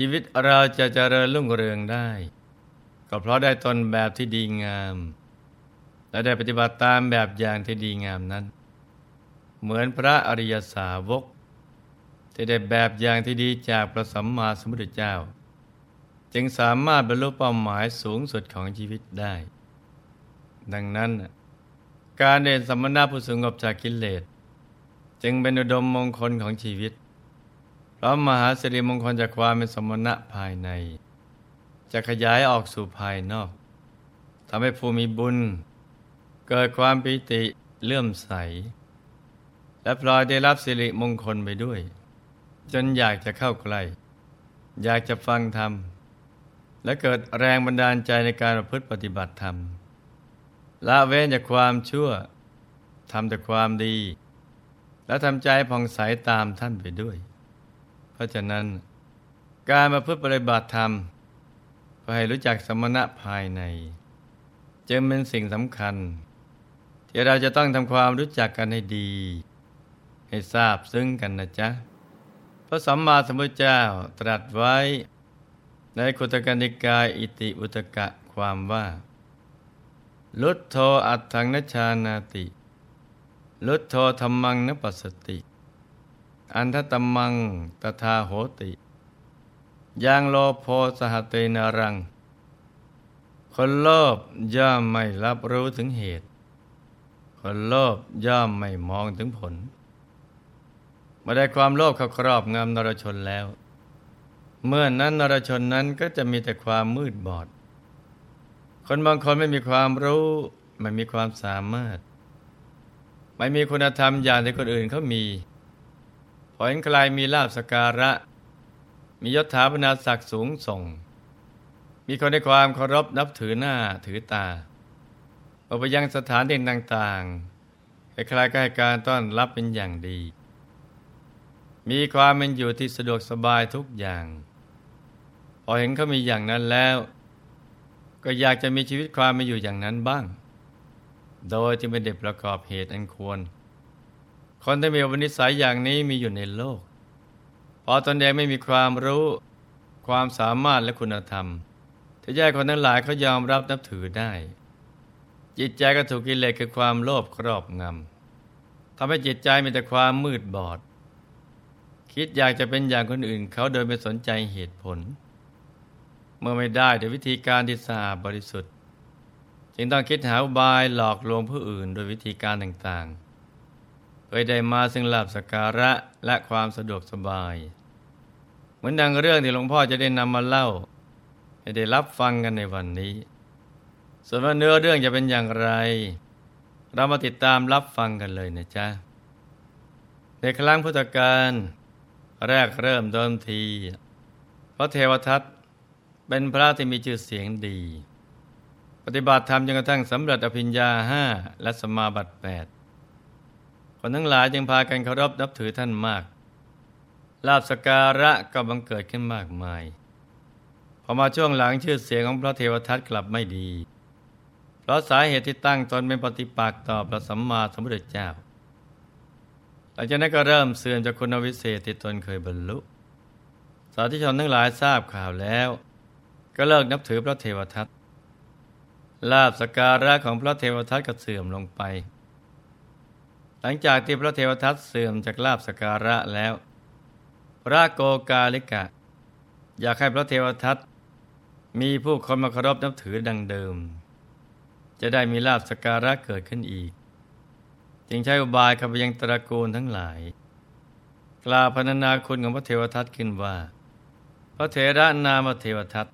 ชีวิตเราจะเจริญรุ่งเรืองได้ ก็เพราะได้ตนแบบที่ดีงาม และได้ปฏิบัติตามแบบอย่างที่ดีงามนั้น เหมือนพระอริยสาวก ที่ได้แบบอย่างที่ดีจากพระสัมมาสัมพุทธเจ้า จึงสามารถบรรลุเป้าหมายสูงสุดของชีวิตได้ ดังนั้น การเดินสมณะผู้สงบจากกิเลสจึงเป็นอุดมมงคลของชีวิต พราะมหาสิริมงคลจากความเป็นสมณะภายใน จะขยายออกสู่ภายนอกทำให้ผู้มีบุญ เกิดความปิติเลื่อมใส และพลอยได้รับสิริมงคลไปด้วย จนอยากจะเข้าใกล้ อยากจะฟังธรรม และเกิดแรงบันดาลใจในการประพฤติปฏิบัติธรรมละเว้นจากความชั่วทำแต่ความดี และทำใจผ่องใสตามท่านไปด้วย เพราะฉะนั้น การมาพึ่งปฏิบัติธรรมก็ให้รู้จักสมณะภายใน จึงเป็นสิ่งสำคัญ ที่เราจะต้องทำความรู้จักกันให้ดี ให้ทราบซึ้งกันนะจ๊ะพระสัมมาสัมพุทธเจ้าตรัสไว้ ในคุตกนิกายอิติอุตกะความว่า ลุทโธอัตถังนชานาติ ลุทโธธรรมังนปัสสติ อันทตมังตถาโหติยังโลโพสหเตนรัง คนโลภย่อมไม่รับรู้ถึงเหตุ คนโลภย่อมไม่มองถึงผลเมื่อได้ความโลภเข้าครอบงำนรชนแล้ว เมื่อนนั้นนรชนนั้นก็จะมีแต่ความมืดบอด คนบางคนไม่มีความรู้ไม่มีความสามารถ ไม่มีคุณธรรมอย่างที่คนอื่นเขามี พอเห็นใครมีลาบสการะ มียศถาบรรดาศักดิ์สูงส่ง มีคนในความเคารพนับถือหน้าถือตาออกไปยังสถานเด่นต่างๆใครๆก็ให้การต้อนรับเป็นอย่างดี มีความเป็นอยู่ที่สะดวกสบายทุกอย่าง พอเห็นเขามีอย่างนั้นแล้ว ก็อยากจะมีชีวิตความเป็นอยู่อย่างนั้นบ้าง โดยที่ไม่ได้ประกอบเหตุอันควร คนที่มีอุปนิสัยอย่างนี้มีอยู่ในโลกพอตนเองไม่มีความรู้ ความสามารถและคุณธรรมที่แยกคนทั้งหลายเขายอมรับนับถือได้ จิตใจก็ถูกกิเลสคือความโลภครอบงำทำให้จิตใจมีแต่ความมืดบอด คิดอยากจะเป็นอย่างคนอื่น เขาโดยไม่สนใจเหตุผล เมื่อไม่ได้ด้วยวิธีการที่สะอาดบริสุทธิ์ จึงต้องคิดหาอุบายหลอกลวงผู้อื่น โดยวิธีการต่างๆ เพื่อได้มาซึ่งลาบสการะและความสะดวกสบาย เหมือนดังเรื่องที่หลวงพ่อจะได้นำมาเล่า ให้ได้รับฟังกันในวันนี้ ส่วนว่าเนื้อเรื่องจะเป็นอย่างไร เรามาติดตามรับฟังกันเลยนะจ๊ะ ในครั้งพุทธกาลแรกเริ่มเดิมที พระเทวทัตเป็นพระที่มีชื่อเสียงดี ปฏิบัติธรรมจนกระทั่งสำเร็จอภิญญาห้าและสมาบัติแปด คนทั้งหลายจึงพากันเคารพนับถือท่านมาก ลาบสการะก็บังเกิดขึ้นมากมาย พอมาช่วงหลังชื่อเสียงของพระเทวทัตกลับไม่ดี เพราะสาเหตุที่ตั้งตนเป็นปฏิปักษ์ต่อพระสัมมาสัมพุทธเจ้า หลังจากนั้นก็เริ่มเสื่อมจากคุณวิเศษที่ตนเคยบรรลุ สาธุชนทั้งหลายทราบข่าวแล้ว ก็เลิกนับถือพระเทวทัตลาบสการะของพระเทวทัตก็เสื่อมลงไป หลังจากที่พระเทวทัตเสื่อมจากลาบสการะแล้ว พระโกกาลิกะ อยากให้พระเทวทัตมีผู้คนมาเคารพนับถือดังเดิม จะได้มีลาบสการะเกิดขึ้นอีก จึงใช้อุบายขับยังตระกูลทั้งหลาย กล่าวพรรณนาคุณของพระเทวทัตขึ้นว่า พระเถระนามเทวทัต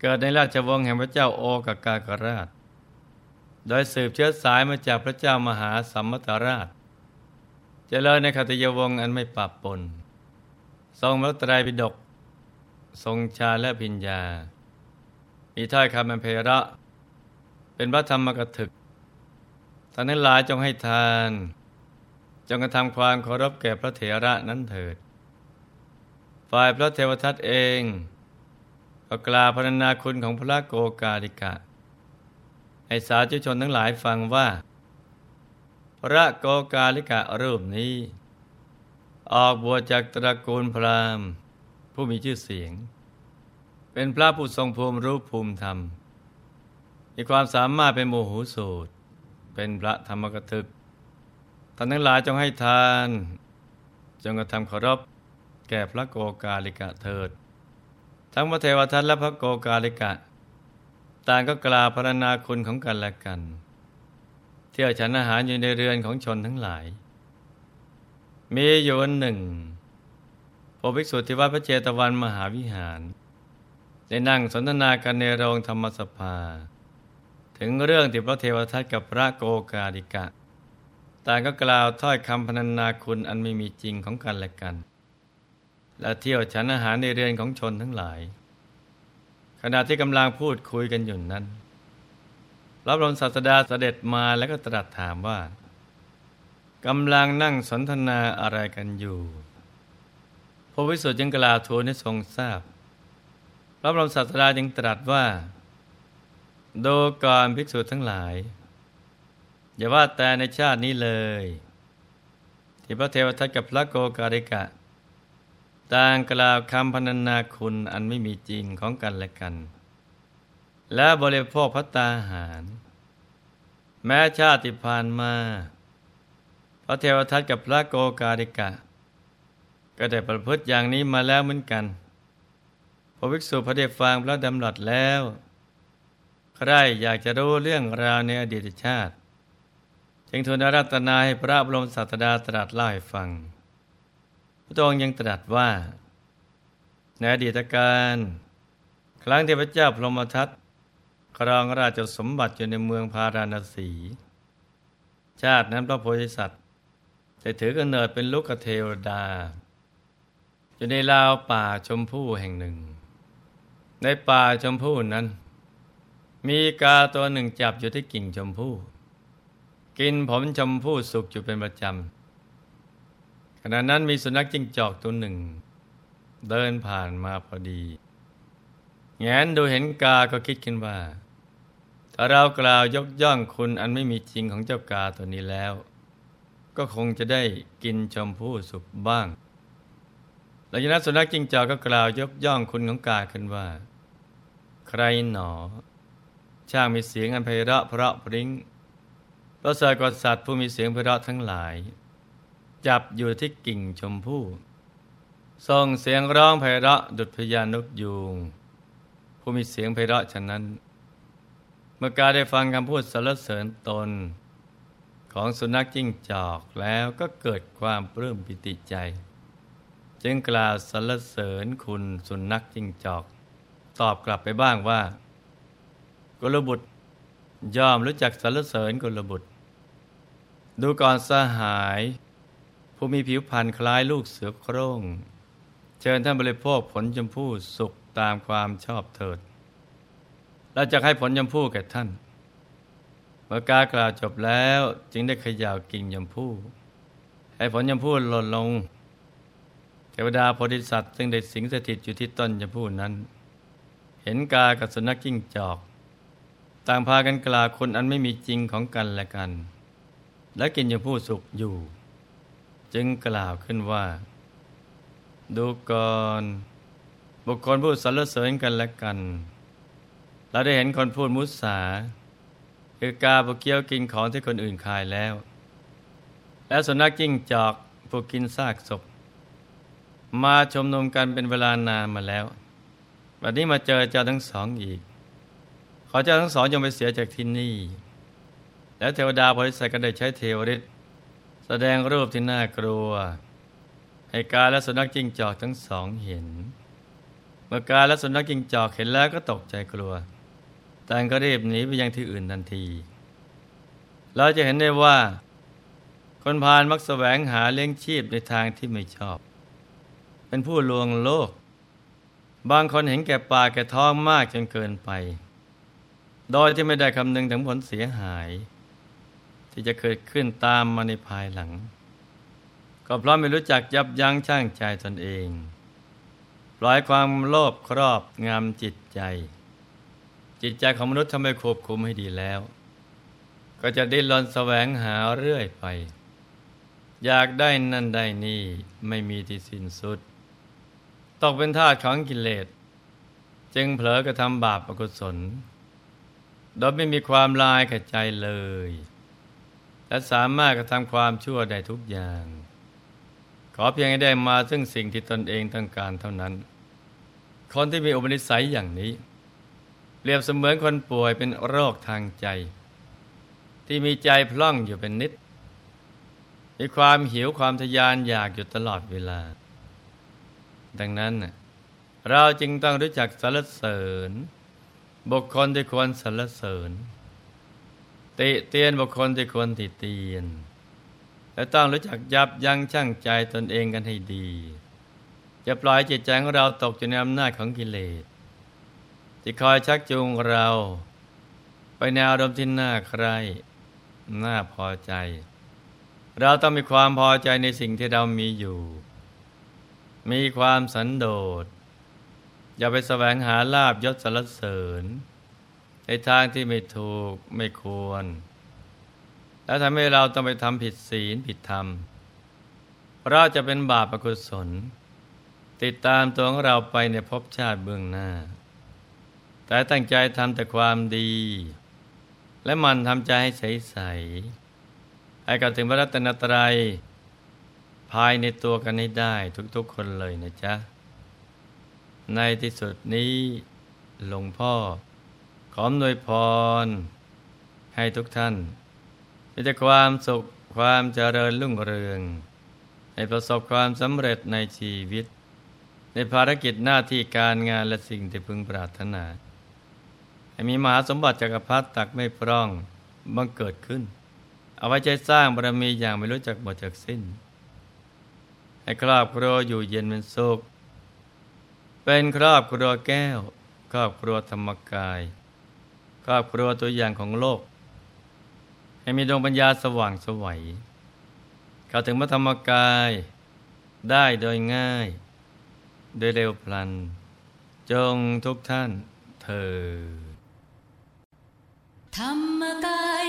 เกิดในราชวงศ์แห่งพระเจ้าโอกากากราช โดยสืบเชื้อสายมาจากพระเจ้ามหาสัมมตราชเจริญในคติยวงศ์อันไม่ปรับปน ทรงพระตรัยปิฎกทรงชาและพิญญา มีถ้อยคำอันเพระ เป็นพระธรรมกถึกท่านนั้นหลายจงให้ทาน จงกระทำความเคารพแก่พระเถระนั้นเถิด ฝ่ายพระเทวทัตเองก็กล่าวพรรณนาคุณของพระโกกาลิกะ ให้สาธุชนทั้งหลายฟังว่า พระโกกาลิกะรูปนี้ ออกบวชจากตระกูลพราหมณ์ ผู้มีชื่อเสียง เป็นพระผู้ทรงภูมิรู้ภูมิธรรม มีความสามารถเป็นโมโหสูตร เป็นพระธรรมกถึกท่านทั้งหลายจงให้ทาน จงกระทำเคารพแก่พระโกกาลิกะเถิด ทั้งพระเทวทัตและพระโกกาลิกะ ต่างก็กล่าวพรรณนาคุณของกันและกัน เที่ยวฉันอาหารอยู่ในเรือนของชนทั้งหลาย มีอยู่วันหนึ่งพระภิกษุที่วัดพระเจตวันมหาวิหาร ได้นั่งสนทนากันในโรงธรรมสภา ถึงเรื่องที่พระเทวทัตกับพระโกกาลิกะ ต่างก็กล่าวถ้อยคำพรรณนาคุณอันไม่มีจริงของกันและกัน และเที่ยวฉันอาหารในเรือนของชนทั้งหลาย ขณะที่กำลังพูดคุยกันอยู่นั้นพระบรมศาสดาเสด็จมาแล้วก็ตรัสถามว่ากำลังนั่งสนทนาอะไรกันอยู่พระวิสุทธิ์จึงกล่าวทูลให้ทรงทราบพระบรมศาสดาจึงตรัสว่าดูก่อนภิกษุทั้งหลาย อย่าว่าแต่ในชาตินี้เลย ที่พระเทวทัตกับพระโกกาลิกะ ต่างกล่าวคำพรรณนาคุณอันไม่มีจริงของกันและกัน และบริโภคพัตตาหาร แม้ชาติผ่านมา พระเทวทัตกับพระโกกาลิกะ ก็ได้ประพฤติอย่างนี้มาแล้วเหมือนกัน พระภิกษุพระเดชฟังพระดำรัสแล้วใครอยากจะรู้เรื่องราวในอดีตชาติ จึงทูลอารัตนาให้พระบรมศาสดาตรัสเล่าให้ฟัง พระองค์ยังตรัสว่า ในอดีตการ ครั้งที่พระเจ้าพรหมทัตครองราชสมบัติอยู่ในเมืองพาราณสี ชาตินั้นพระโพธิสัตว์จะถือกำเนิดเป็นลูกเทวดา อยู่ในลาวป่าชมพู่แห่งหนึ่ง ในป่าชมพู่นั้น มีกาตัวหนึ่งจับอยู่ที่กิ่งชมพู่ กินผมชมพู่สุกอยู่เป็นประจำ ขณะนั้นมีสุนัขจิ้งจอกตัวหนึ่ง เดินผ่านมาพอดี แงนดูเห็นกาก็คิดขึ้นว่า ถ้าเรากล่าวยกย่องคุณอันไม่มีจริงของเจ้ากาตัวนี้แล้ว ก็คงจะได้กินชมพู่สุกบ้างหลังจากนั้นสุนัขจิ้งจอกก็กล่าวยกย่องคุณของกาขึ้นว่า ใครหนอ ช่างมีเสียงอันไพเราะเพราะพริ้งประเสริฐกว่าสัตว์ผู้มีเสียงไพเราะทั้งหลาย จับอยู่ที่กิ่งชมพู่ส่งเสียงร้องไพเราะดุจพยานกยูงผู้มีเสียงไพเราะฉะนั้น เมื่อกาได้ฟังคำพูดสรรเสริญตน ของสุนัขจิ้งจอกแล้วก็เกิดความปลื้มปิติใจ จึงกล่าวสรรเสริญคุณสุนัขจิ้งจอก ตอบกลับไปบ้างว่า กุลบุตรยอมรู้จักสรรเสริญกุลบุตร ดูก่อนสหาย ผู้มีผิวพรรณคล้ายลูกเสือโคร่ง เชิญท่านบริโภคผลชมพู่สุกตามความชอบเถิด เราจะให้ผลชมพู่แก่ท่าน เมื่อกากล่าวจบแล้วจึงได้ขย่าวกิ่งยมพู่ให้ผลยมพู่หล่นลงเทวดาโพธิสัตว์ซึ่งได้สิงสถิตอยู่ที่ต้นยมพู่นั้น เห็นกากับสุนัขกิ้งจอก ต่างพากันกล่าวคนอันไม่มีจริงของกันและกัน และกินยมพู่สุกอยู่ จึงกล่าวขึ้นว่า ดูก่อนบุคคลพูดสรรเสริญกันและกัน เราได้เห็นคนพูดมุสาคือกาผู้เกี้ยวกินของที่คนอื่นขายแล้ว และสุนัขจิ้งจอกผู้กินซากศพ มาชมนุมกันเป็นเวลานานมาแล้ววันนี้มาเจอเจ้าทั้งสองอีก ขอเจ้าทั้งสองจงไปเสียจากที่นี่ แล้วเทวดาบริษัทก็ได้ใช้เทวฤทธิ์ แสดงรูปที่น่ากลัว ให้กาและสุนัขจิ้งจอกทั้งสองเห็น เมื่อกาและสุนัขจิ้งจอกเห็นแล้วก็ตกใจกลัวแต่ก็รีบหนีไปยังที่อื่นทันที เราจะเห็นได้ว่า คนพาลมักแสวงหาเลี้ยงชีพในทางที่ไม่ชอบ เป็นผู้ลวงโลก บางคนเห็นแก่ปากแก่ท้องมากจนเกินไป โดยที่ไม่ได้คำนึงถึงผลเสียหาย ที่จะเกิดขึ้นตามมาในภายหลัง ก็เพราะไม่รู้จักยับยั้งชั่งใจตนเองปล่อยความโลภครอบงามจิตใจ จิตใจของมนุษย์ทำให้ควบคุมให้ดีแล้ว ก็จะดิ้นรนแสวงหาเรื่อยไป อยากได้นั่นได้นี่ไม่มีที่สิ้นสุด ตกเป็นทาสของกิเลส จึงเผลอกระทำบาปอกุศลโดยไม่มีความลายกับใจเลย และสามารถกระทำความชั่วได้ทุกอย่าง ขอเพียงให้ได้มาซึ่งสิ่งที่ตนเองต้องการเท่านั้น คนที่มีอุปนิสัยอย่างนี้ เปรียบเสมือนคนป่วยเป็นโรคทางใจ ที่มีใจพล่องอยู่เป็นนิด มีความหิวความทยานอยากอยู่ตลอดเวลา ดังนั้น เราจึงต้องรู้จักสรรเสริญ บุคคลที่ควรสรรเสริญ ติเตียนบุคคลที่ควรติเตียน และต้องรู้จักยับยั้งชั่งใจตนเองกันให้ดี จะปล่อยจิตใจของเราตกอยู่ในอำนาจของกิเลสที่คอยชักจูงเรา ไปในอารมณ์ที่น่าใครน่าพอใจ เราต้องมีความพอใจในสิ่งที่เรามีอยู่ มีความสันโดษอย่าไปแสวงหาลาบยศสรรเสริญ ในทางที่ไม่ถูกไม่ควร แล้วทำให้เราต้องไปทำผิดศีลผิดธรรม เราจะเป็นบาปอกุศล ติดตามตัวของเราไปในภพชาติเบื้องหน้า แต่ตั้งใจทำแต่ความดี และมันทำใจให้ใสๆให้กับถึงพระรัตนตรัย ภายในตัวกันให้ได้ทุกๆคนเลยนะจ๊ะ ในที่สุดนี้หลวงพ่อ ขอมนวยพร ให้ทุกท่านมีแต่ความสุขความเจริญรุ่งเรือง ให้ประสบความสำเร็จในชีวิต ในภารกิจหน้าที่การงานและสิ่งที่พึงปรารถนา ให้มีมหาสมบัติจักรพรรดิตักไม่พร่องบังเกิดขึ้น เอาไว้ใจสร้างบารมีอย่างไม่รู้จักหมดจากสิ้น ให้ครอบครัวอยู่เย็นเป็นสุขเป็นครอบครัวแก้ว ครอบครัวธรรมกาย ครอบครัวตัวอย่างของโลก ให้มีดวงปัญญาสว่างสวัยเข้าถึงพระธรรมกายได้โดยง่าย โดยเร็วพลัน จงทุกท่านเธอธรรมกาย